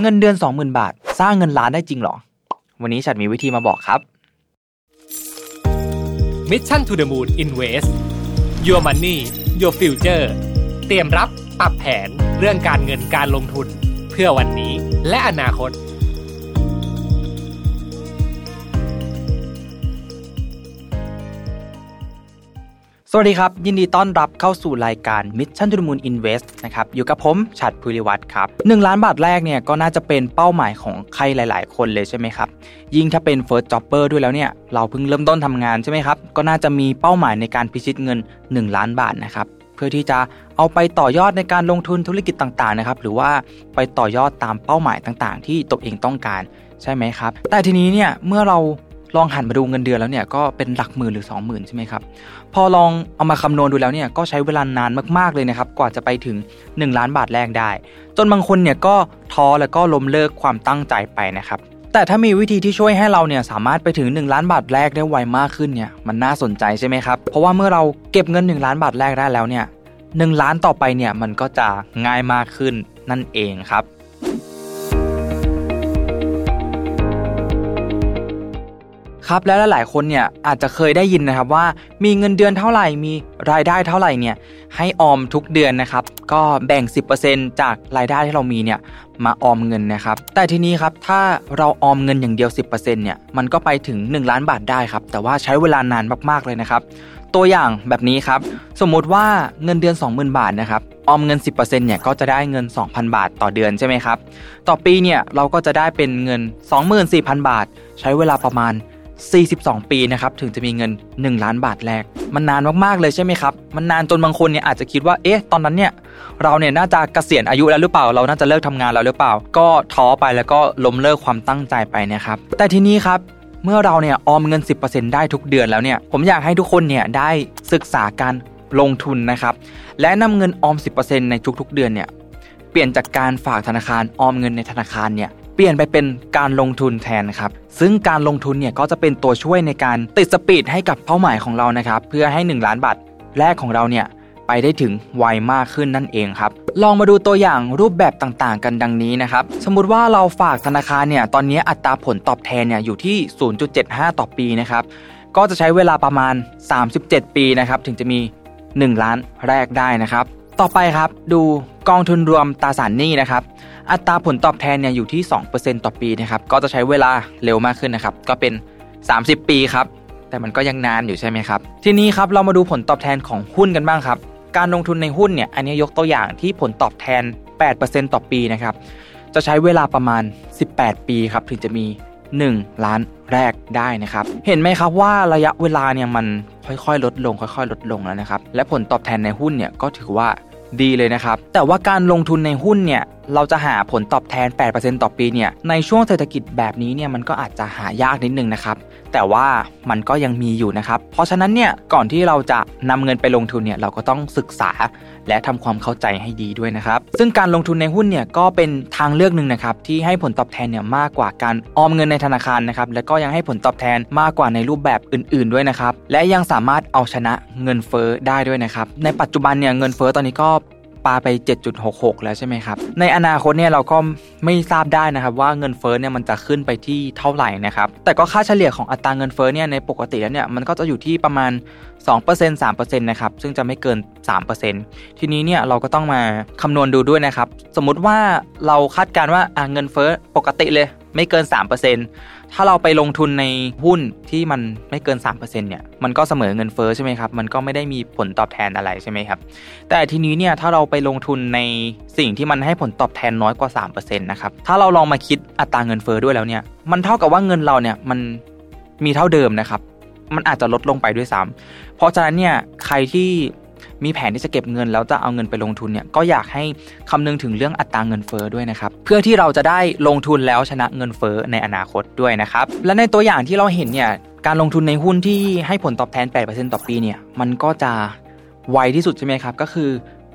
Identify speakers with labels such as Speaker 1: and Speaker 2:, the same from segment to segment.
Speaker 1: เงินเดือน 20,000 บาท สร้างเงินล้านได้จริงหรอ วันนี้ฉันมีวิธีมาบอกครับ
Speaker 2: Mission to the Moon Invest Your Money Your Future เตรียมรับปรับแผนเรื่องการเงินการลงทุน เพื่อวันนี้และอนาคต
Speaker 1: วัสดีครับ ยินดีต้อนรับเข้าสู่รายการ Mission to the Moon Invest นะครับอยู่กับผมฉัดภูริวัตรครับ1ล้านบาทแรกเนี่ยก็น่าจะเป็นเป้าหมายของใครหลาย ๆ คนเลยใช่ไหมครับ ยิ่งถ้าเป็น first jobber ด้วยแล้วเนี่ยเราเพิ่งเริ่มต้นทำงานใช่ไหมครับ ก็น่าจะมีเป้าหมายในการพิชิตเงิน 1 ล้านบาทนะครับเพื่อที่จะเอาไปต่อยอดในการลงทุนธุรกิจต่าง ๆ นะครับ หรือว่าไปต่อยอดตามเป้าหมายต่าง ๆ ที่ตัวเองต้องการใช่ไหมครับ แต่ทีนี้เนี่ยเมื่อเรา ลองหันมาดูเงินเดือนแล้วเนี่ยก็เป็นหลักหมื่นหรือ 20,000 ใช่ไหมครับ พอลองเอามาคำนวณดูแล้วเนี่ยก็ใช้เวลานานมากๆเลยนะครับ กว่าจะไปถึง 1 ล้านบาทแรกได้ จนบางคนเนี่ยก็ท้อแล้วก็ล้มเลิกความตั้งใจไปนะครับ แต่ถ้ามีวิธีที่ช่วยให้เราเนี่ยสามารถไปถึง 1 ล้านบาทแรกได้ไวมากขึ้นเนี่ยมันน่าสนใจใช่ไหมครับ เพราะว่าเมื่อเราเก็บเงิน 1 ล้านบาทแรกได้แล้วเนี่ยหล้านต่อไปเนี่ยมันก็จะง่ายมากขึ้นนั่นเองครับ ครับแล้วหลายๆคนเนี่ยอาจจะเคยได้ยินนะครับว่ามีเงินเดือนเท่าไหร่มีรายได้เท่าไหร่เนี่ยให้ออมทุกเดือนนะครับก็แบ่ง 10%จากรายได้ที่เรามีเนี่ยมาออมเงินนะครับแต่ทีนี้ครับถ้าเราออมเงินอย่างเดียว 10%เนี่ยมันก็ไปถึง 1 ล้านบาทได้ครับแต่ว่าใช้เวลานานมากๆเลยนะครับตัวอย่างแบบนี้ครับสมมุติว่าเงินเดือน 20,000 บาทนะครับออมเงิน 10%เนี่ยก็จะได้เงิน 2,000 บาทต่อเดือนใช่ไหมครับต่อปีเนี่ยเราก็จะได้เป็นเงิน 24,000 บาท ใช้เวลาประมาณ 42 ปีนะครับถึงจะมีเงิน 1 ล้านบาทแรก มันนานมากๆเลยใช่ไหมครับ มันนานจนบางคนเนี่ยอาจจะคิดว่าเอ๊ะตอนนั้นเนี่ยเราเนี่ยน่าจะเกษียณอายุแล้วหรือเปล่า เราน่าจะเลิกทำงานแล้วหรือเปล่า ก็ท้อไปแล้วก็ล้มเลิกความตั้งใจไปนะครับแต่ทีนี้ครับเมื่อเราเนี่ยออมเงิน 10%ได้ทุกเดือนแล้วเนี่ยผมอยากให้ทุกคนเนี่ยได้ศึกษาการลงทุนนะครับและนำเงินออม 10%ในทุกๆ เดือนเนี่ยเปลี่ยนจากการฝากธนาคารออมเงินในธนาคารเนี่ย เปลี่ยนไปเป็นการลงทุนแทนครับ ซึ่งการลงทุนเนี่ยก็จะเป็นตัวช่วยในการติดสปีดให้กับเป้าหมายของเรานะครับ เพื่อให้ 1 ล้านบาทแรกของเราเนี่ยไปได้ถึงไวมากขึ้นนั่นเองครับ ลองมาดูตัวอย่างรูปแบบต่างๆ กันดังนี้นะครับ สมมุติว่าเราฝากธนาคารเนี่ย ตอนนี้อัตราผลตอบแทนเนี่ยอยู่ที่ 0.75 ต่อปีนะครับ ก็จะใช้เวลาประมาณ 37 ปีนะครับ ถึงจะมี 1 ล้านแรกได้นะครับ ต่อไปครับ ดูกองทุนรวมตราสารหนี้นะครับ อัตราผลตอบแทนเนี่ยอยู่ที่ 2%ต่อปีนะครับ ก็จะใช้เวลาเร็วมากขึ้นนะครับ ก็เป็น 30 ปีครับ แต่มันก็ยังนานอยู่ใช่ไหมครับ ทีนี้ครับเรามาดูผลตอบแทนของหุ้นกันบ้างครับ การลงทุนในหุ้นเนี่ย อันนี้ยกตัวอย่างที่ผลตอบแทน 8%ต่อปีนะครับ จะใช้เวลาประมาณ 18 ปีครับ ถึงจะมี 1 ล้านแรกได้นะครับ เห็นไหมครับว่าระยะเวลาเนี่ยมันค่อยๆ ลดลง ค่อยๆ ลดลงแล้วนะครับ และผลตอบแทนในหุ้นเนี่ยก็ถือว่าดีเลยนะครับ แต่ว่าการลงทุนในหุ้นเนี่ย เราจะหาผลตอบแทน 8%ต่อปีเนี่ย ในช่วงเศรษฐกิจแบบนี้เนี่ยมันก็อาจจะหายากนิดนึงนะครับ แต่ว่ามันก็ยังมีอยู่นะครับ เพราะฉะนั้นเนี่ยก่อนที่เราจะนำเงินไปลงทุนเนี่ยเราก็ต้องศึกษาและทำความเข้าใจให้ดีด้วยนะครับ ซึ่งการลงทุนในหุ้นเนี่ยก็เป็นทางเลือกหนึ่งนะครับที่ให้ผลตอบแทนเนี่ยมากกว่าการออมเงินในธนาคารนะครับและก็ยังให้ผลตอบแทนมากกว่าในรูปแบบอื่น ๆด้วยนะครับและยังสามารถเอาชนะเงินเฟ้อได้ด้วยนะครับในปัจจุบันเนี่ยเงินเฟ้อตอนนี้ก็ ปาไป 7.66 แล้วใช่ไหมครับ ในอนาคตเนี่ยเราก็ไม่ทราบได้นะครับว่าเงินเฟ้อเนี่ยมันจะขึ้นไปที่เท่าไหร่นะครับ แต่ก็ค่าเฉลี่ยของอัตราเงินเฟ้อเนี่ยในปกติแล้วเนี่ยมันก็จะอยู่ที่ประมาณ 2% 3%นะครับ ซึ่งจะไม่เกิน 3%ทีนี้เนี่ยเราก็ต้องมาคำนวณดูด้วยนะครับ สมมุติว่าเราคาดการณ์ว่าเงินเฟ้อปกติเลย ไม่เกิน 3%ถ้าเราไปลงทุนในหุ้นที่มันไม่เกิน 3%เนี่ยมันก็เสมอเงินเฟ้อใช่ไหมครับ มันก็ไม่ได้มีผลตอบแทนอะไรใช่ไหมครับ แต่ทีนี้เนี่ยถ้าเราไปลงทุนในสิ่งที่มันให้ผลตอบแทนน้อยกว่า3%นะครับถ้าเราลองมาคิดอัตราเงินเฟ้อด้วยแล้วเนี่ยมันเท่ากับว่าเงินเราเนี่ยมันมีเท่าเดิมนะครับมันอาจจะลดลงไปด้วยซ้ำเพราะฉะนั้นเนี่ยใครที่ มีแผนที่จะเก็บเงินแล้วจะเอาเงินไปลงทุนเนี่ยก็อยากให้คำนึงถึงเรื่องอัตราเงินเฟ้อด้วยนะครับเพื่อที่เราจะได้ลงทุนแล้วชนะเงินเฟ้อในอนาคตด้วยนะครับและในตัวอย่างที่เราเห็นเนี่ยการลงทุนในหุ้นที่ให้ผลตอบแทน 8%ต่อปีเนี่ยมันก็จะไวที่สุดใช่ไหมครับก็คือ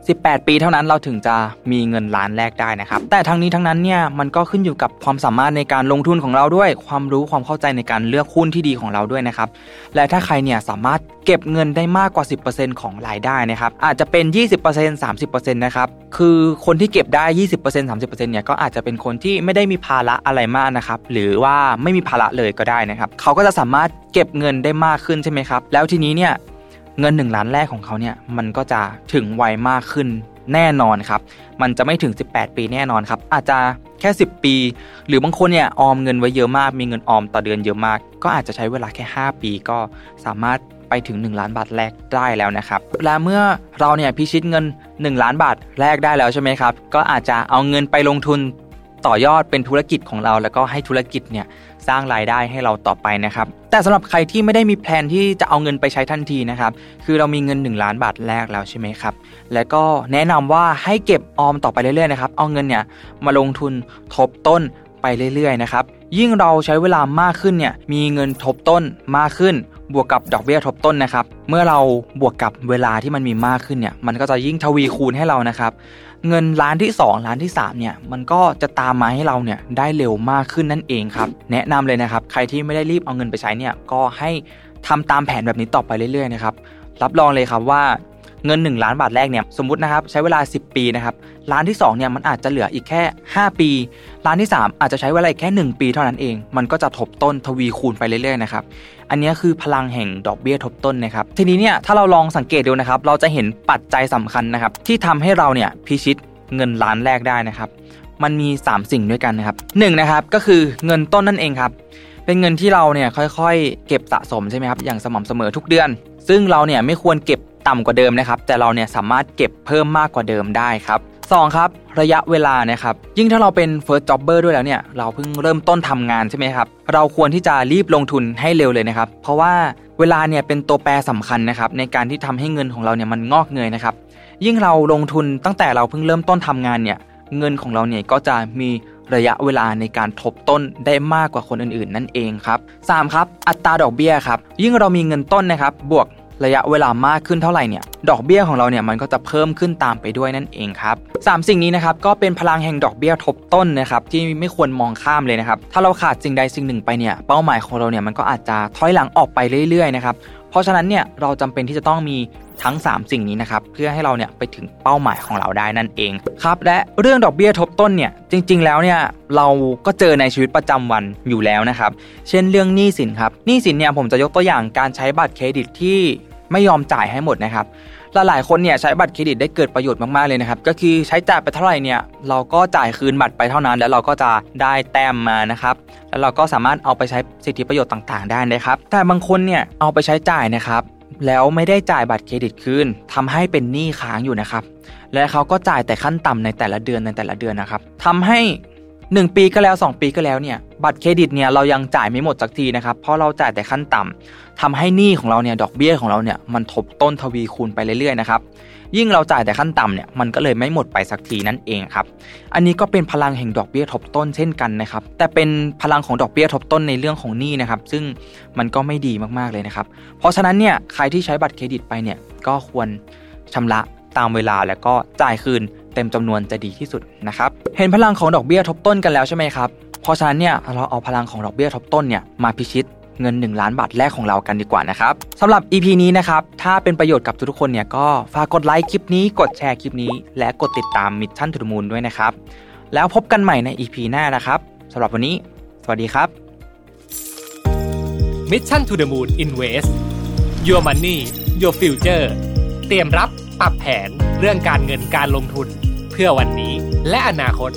Speaker 1: 18 ปีเท่านั้นเราถึงจะมีเงินล้านแรกได้นะครับ แต่ทั้งนี้ทั้งนั้นเนี่ยมันก็ขึ้นอยู่กับความสามารถในการลงทุนของเราด้วย ความรู้ความเข้าใจในการเลือกหุ้นที่ดีของเราด้วยนะครับ และถ้าใครเนี่ยสามารถเก็บเงินได้มากกว่า 10%ของรายได้นะครับอาจจะเป็น 20% 30%นะครับคือคนที่เก็บได้ 20% 30%เนี่ยก็อาจจะเป็นคนที่ไม่ได้มีภาระอะไรมากนะครับหรือว่าไม่มีภาระเลยก็ได้นะครับเขาก็จะสามารถเก็บเงินได้มากขึ้นใช่ไหมครับแล้วทีนี้เนี่ย เงิน 1 ล้านแรกของเขาเนี่ยมันก็จะถึงไวมากขึ้นแน่นอนครับ มันจะไม่ถึง 18 ปีแน่นอนครับ อาจจะแค่ 10 ปี หรือบางคนเนี่ยออมเงินไว้เยอะมาก มีเงินออมต่อเดือนเยอะมาก ก็อาจจะใช้เวลาแค่ 5 ปีก็สามารถไปถึง 1 ล้านบาทแรกได้แล้วนะครับ และเมื่อเราเนี่ยพิชิตเงิน 1 ล้านบาทแรกได้แล้วใช่ไหมครับ ก็อาจจะเอาเงินไปลงทุน ต่อยอดเป็นธุรกิจของเรา แล้วก็ให้ธุรกิจเนี่ยสร้างรายได้ให้เราต่อไปนะครับ แต่สำหรับใครที่ไม่ได้มีแพลนที่จะเอาเงินไปใช้ทันทีนะครับ คือเรามีเงิน 1 ล้านบาทแรกแล้วใช่ไหมครับ แล้วก็แนะนำว่าให้เก็บออมต่อไปเรื่อยๆนะครับ เอาเงินเนี่ยมาลงทุนทบต้นไปเรื่อยๆนะครับ ยิ่งเราใช้เวลามากขึ้นเนี่ย มีเงินทบต้นมากขึ้น บวกกับดอกเบี้ยทบต้นนะครับ เมื่อเราบวกกับเวลาที่มันมีมากขึ้นเนี่ย มันก็จะยิ่งทวีคูณให้เรานะครับ เงินล้านที่ 2 ล้านที่ 3 เนี่ย มันก็จะตามมาให้เราเนี่ยได้เร็วมากขึ้นนั่นเองครับ แนะนำเลยนะครับ ใครที่ไม่ได้รีบเอาเงินไปใช้เนี่ย ก็ให้ทำตามแผนแบบนี้ต่อไปเรื่อยๆนะครับ รับรองเลยครับว่า เงิน 1 ล้านบาทแรกเนี่ยสมมตินะครับใช้เวลา 10 ปีนะครับล้านที่2เนี่ยมันอาจจะเหลืออีกแค่ 5 ปี ล้านที่ 3 อาจจะใช้เวลาแค่ 1 ปีเท่านั้นเอง มันก็จะทบต้นทวีคูณไปเรื่อยๆนะครับอันนี้คือพลังแห่งดอกเบี้ยทบต้นนะครับทีนี้เนี่ยถ้าเราลองสังเกตดูนะครับเราจะเห็นปัจจัยสำคัญนะครับที่ทำให้เราเนี่ยพิชิตเงินล้านแรกได้นะครับมันมี 3 สิ่งด้วยกันนะครับหนึ่งนะครับก็คือเงินต้นนั่นเองครับเป็นเงินที่เราเนี่ยค่อยๆ เก็บสะสมใช่ไหมครับอย่างสม่ำเสมอทุกเดือน ซึ่งเราเนี่ยไม่ควรเก็บ ต่ำกว่าเดิมนะครับ แต่เราเนี่ยสามารถเก็บเพิ่มมากกว่าเดิมได้ครับสองครับระยะเวลานะครับยิ่งถ้าเราเป็น first jobber ด้วยแล้วเนี่ยเราเพิ่งเริ่มต้นทำงานใช่ไหมครับเราควรที่จะรีบลงทุนให้เร็วเลยนะครับ เพราะว่าเวลาเนี่ยเป็นตัวแปรสำคัญนะครับในการที่ทำให้เงินของเราเนี่ยมันงอกเงยนะครับ ยิ่งเราลงทุนตั้งแต่เราเพิ่งเริ่มต้นทำงานเนี่ยเงินของเราเนี่ยก็จะมีระยะเวลาในการทบต้นได้มากกว่าคนอื่นๆ นั่นเองครับ 3. ครับอัตราดอกเบี้ยครับยิ่งเรามีเงินต้นนะครับบวก ระยะเวลามากขึ้นเท่าไหร่เนี่ยดอกเบี้ยของเราเนี่ยมันก็จะเพิ่มขึ้นตามไปด้วยนั่นเองครับสามสิ่งนี้นะครับก็เป็นพลังแห่งดอกเบี้ยทบต้นนะครับที่ไม่ควรมองข้ามเลยนะครับถ้าเราขาดสิ่งใดสิ่งหนึ่งไปเนี่ยเป้าหมายของเราเนี่ยมันก็อาจจะถอยหลังออกไปเรื่อยๆนะครับเพราะฉะนั้นเนี่ยเราจำเป็นที่จะต้องมีทั้ง 3 สิ่งนี้นะครับเพื่อให้เราเนี่ยไปถึงเป้าหมายของเราได้นั่นเองครับและเรื่องดอกเบี้ยทบต้นเนี่ยจริง ๆ แล้วเนี่ยเราก็เจอในชีวิตประจำวันอยู่แล้วนะครับ เช่นเรื่องหนี้สินครับหนี้สินเนี่ยผมจะยกตัวอย่างการใช้บัตรเครดิตที่ ไม่ยอมจ่ายให้หมดนะครับหลายๆคนเนี่ยใช้บัตรเครดิตได้เกิดประโยชน์มากๆเลยนะครับก็คือใช้จ่ายไปเท่าไหร่เนี่ยเราก็จ่ายคืนบัตรไปเท่านั้น แล้วเราก็จะได้แต้มมานะครับแล้วเราก็สามารถเอาไปใช้สิทธิประโยชน์ต่างๆ ได้นะครับ แต่บางคนเนี่ยเอาไปใช้จ่ายนะครับแล้วไม่ได้จ่ายบัตรเครดิตคืนทำให้เป็นหนี้ค้างอยู่นะครับและเขาก็จ่ายแต่ขั้นต่ำในแต่ละเดือนในแต่ละเดือนนะครับทำให้ 1 ปีก็แล้ว 2 ปีก็แล้วเนี่ยบัตรเครดิตเนี่ยเรายังจ่ายไม่หมดสักทีนะครับเพราะเราจ่ายแต่ขั้นต่ำทำให้หนี้ของเราเนี่ยดอกเบี้ยของเราเนี่ยมันทบต้นทวีคูณไปเรื่อยๆนะครับยิ่งเราจ่ายแต่ขั้นต่ำเนี่ยมันก็เลยไม่หมดไปสักทีนั่นเองครับอันนี้ก็เป็นพลังแห่งดอกเบี้ยทบต้นเช่นกันนะครับแต่เป็นพลังของดอกเบี้ยทบต้นในเรื่องของหนี้นะครับซึ่งมันก็ไม่ดีมากๆเลยนะครับเพราะฉะนั้นเนี่ยใครที่ใช้บัตรเครดิตไปเนี่ยก็ควรชำระตามเวลาแล้วก็จ่ายคืน เต็มจำนวนจะดีที่สุดนะครับเห็นพลังของดอกเบี้ยทบต้นกันแล้วใช่ไหมครับเพราะฉะนั้นเนี่ยเราเอาพลังของดอกเบี้ยทบต้นเนี่ยมาพิชิตเงิน 1 ล้านบาทแรกของเรากันดีกว่านะครับสำหรับ EP นี้นะครับถ้าเป็นประโยชน์กับทุกคนเนี่ยก็ฝากกดไลค์คลิปนี้กดแชร์คลิปนี้ และกดติดตาม Mission to the Moon ด้วยนะครับแล้วพบกันใหม่ใน EP หน้านะครับสำหรับวันนี้ สวัสดีครับ
Speaker 2: Mission to the Moon Invest Your Money Your Future เตรียมรับปรับแผน เรื่องการเงินการลงทุน เพื่อวันนี้และอนาคต